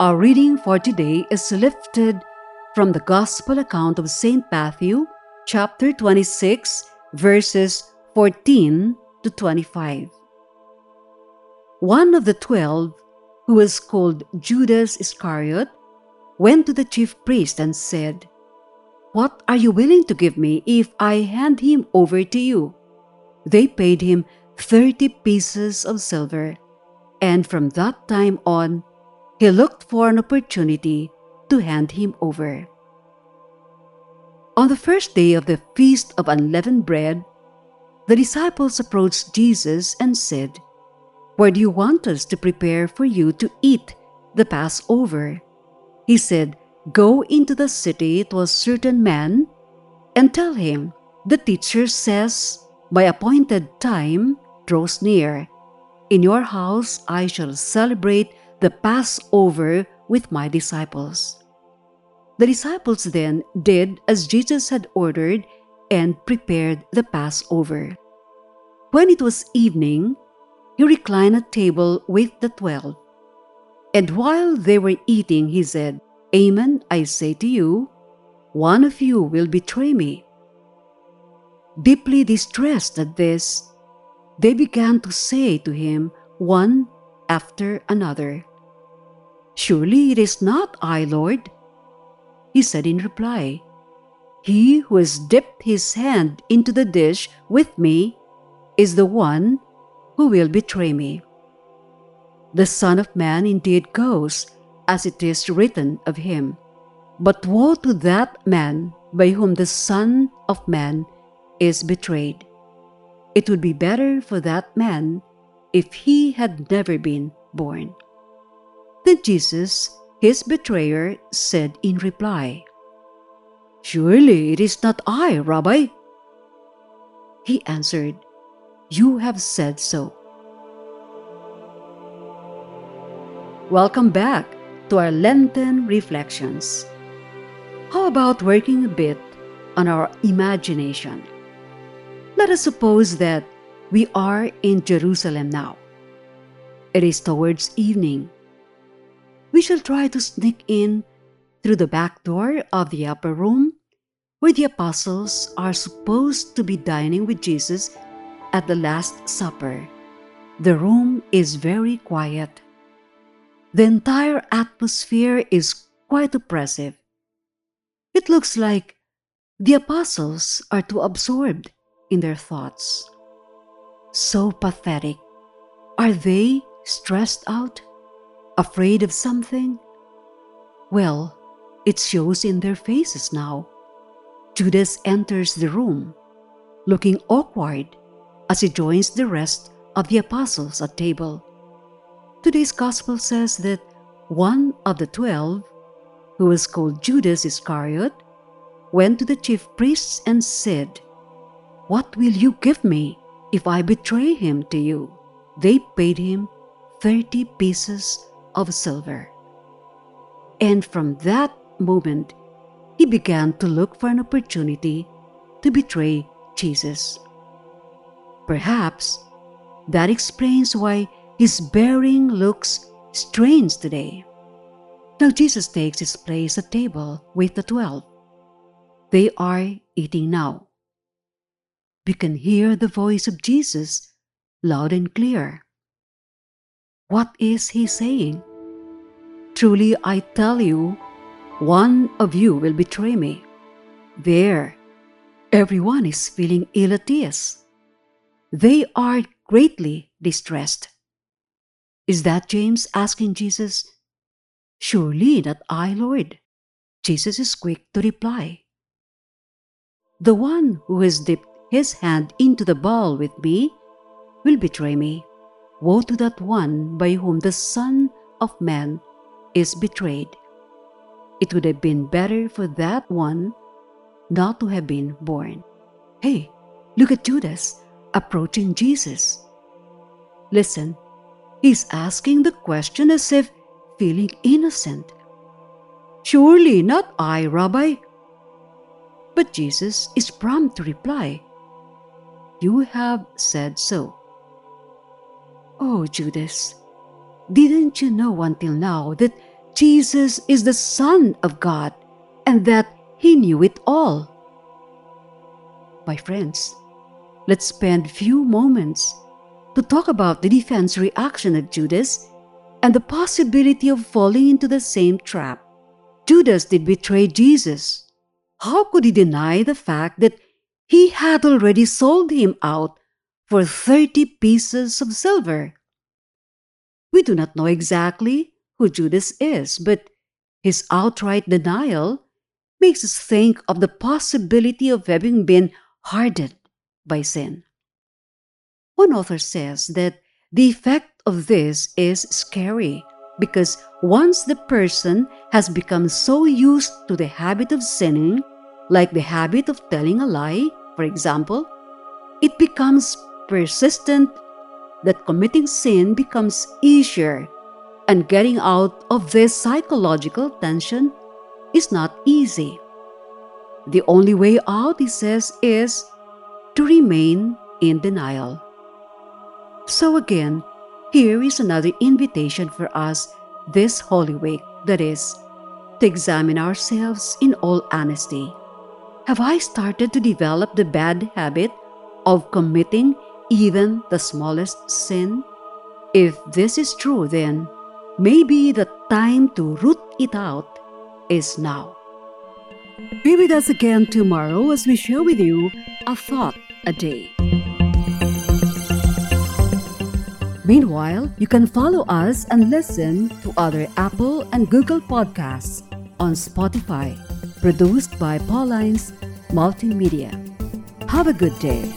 Our reading for today is lifted from the Gospel account of St. Matthew, chapter 26, verses 14 to 25. One of the twelve, who was called Judas Iscariot, went to the chief priest and said, What are you willing to give me if I hand him over to you? They paid him thirty pieces of silver, and from that time on, he looked for an opportunity to hand him over. On the first day of the Feast of Unleavened Bread, the disciples approached Jesus and said, Where do you want us to prepare for you to eat the Passover? He said, Go into the city to a certain man and tell him, The teacher says, My appointed time draws near. In your house I shall celebrate the Passover with my disciples. The disciples then did as Jesus had ordered and prepared the Passover. When it was evening, he reclined at table with the twelve. And while they were eating, he said, Amen, I say to you, one of you will betray me. Deeply distressed at this, they began to say to him one after another, Surely it is not I, Lord. He said in reply, He who has dipped his hand into the dish with me is the one who will betray me. The Son of Man indeed goes, as it is written of him. But woe to that man by whom the Son of Man is betrayed. It would be better for that man if he had never been born. Then Jesus, his betrayer, said in reply, Surely it is not I, Rabbi. He answered, You have said so. Welcome back to our Lenten reflections. How about working a bit on our imagination? Let us suppose that we are in Jerusalem now. It is towards evening we shall try to sneak in through the back door of the upper room where the apostles are supposed to be dining with Jesus at the Last Supper. The room is very quiet. The entire atmosphere is quite oppressive. It looks like the apostles are too absorbed in their thoughts. So pathetic. Are they stressed out? Afraid of something? Well, it shows in their faces now. Judas enters the room, looking awkward as he joins the rest of the apostles at table. Today's gospel says that one of the twelve, who was called Judas Iscariot, went to the chief priests and said, What will you give me if I betray him to you? They paid him thirty pieces of silver. And from that moment, he began to look for an opportunity to betray Jesus. Perhaps that explains why his bearing looks strange today. Now Jesus takes his place at table with the twelve. They are eating now. We can hear the voice of Jesus loud and clear. What is he saying? Truly I tell you, one of you will betray me. There, everyone is feeling ill at ease. They are greatly distressed. Is that James asking Jesus? Surely not I, Lord. Jesus is quick to reply. The one who has dipped his hand into the bowl with me will betray me. Woe to that one by whom the Son of Man is betrayed. It would have been better for that one not to have been born. Hey, look at Judas approaching Jesus. Listen, he's asking the question as if feeling innocent. Surely not I, Rabbi. But Jesus is prompt to reply, You have said so. Oh, Judas, didn't you know until now that Jesus is the Son of God and that He knew it all? My friends, let's spend few moments to talk about the defense reaction of Judas and the possibility of falling into the same trap. Judas did betray Jesus. How could he deny the fact that he had already sold him out for 30 pieces of silver? We do not know exactly who Judas is, but his outright denial makes us think of the possibility of having been hardened by sin. One author says that the effect of this is scary because once the person has become so used to the habit of sinning, like the habit of telling a lie, for example, it becomes persistent that committing sin becomes easier and getting out of this psychological tension is not easy. The only way out, he says, is to remain in denial. So again, here is another invitation for us this Holy Week that is, to examine ourselves in all honesty. Have I started to develop the bad habit of committing even the smallest sin? If this is true, then maybe the time to root it out is now. Be with us again tomorrow as we share with you a thought a day. Meanwhile, you can follow us and listen to other Apple and Google podcasts on Spotify, produced by Paulines Multimedia. Have a good day.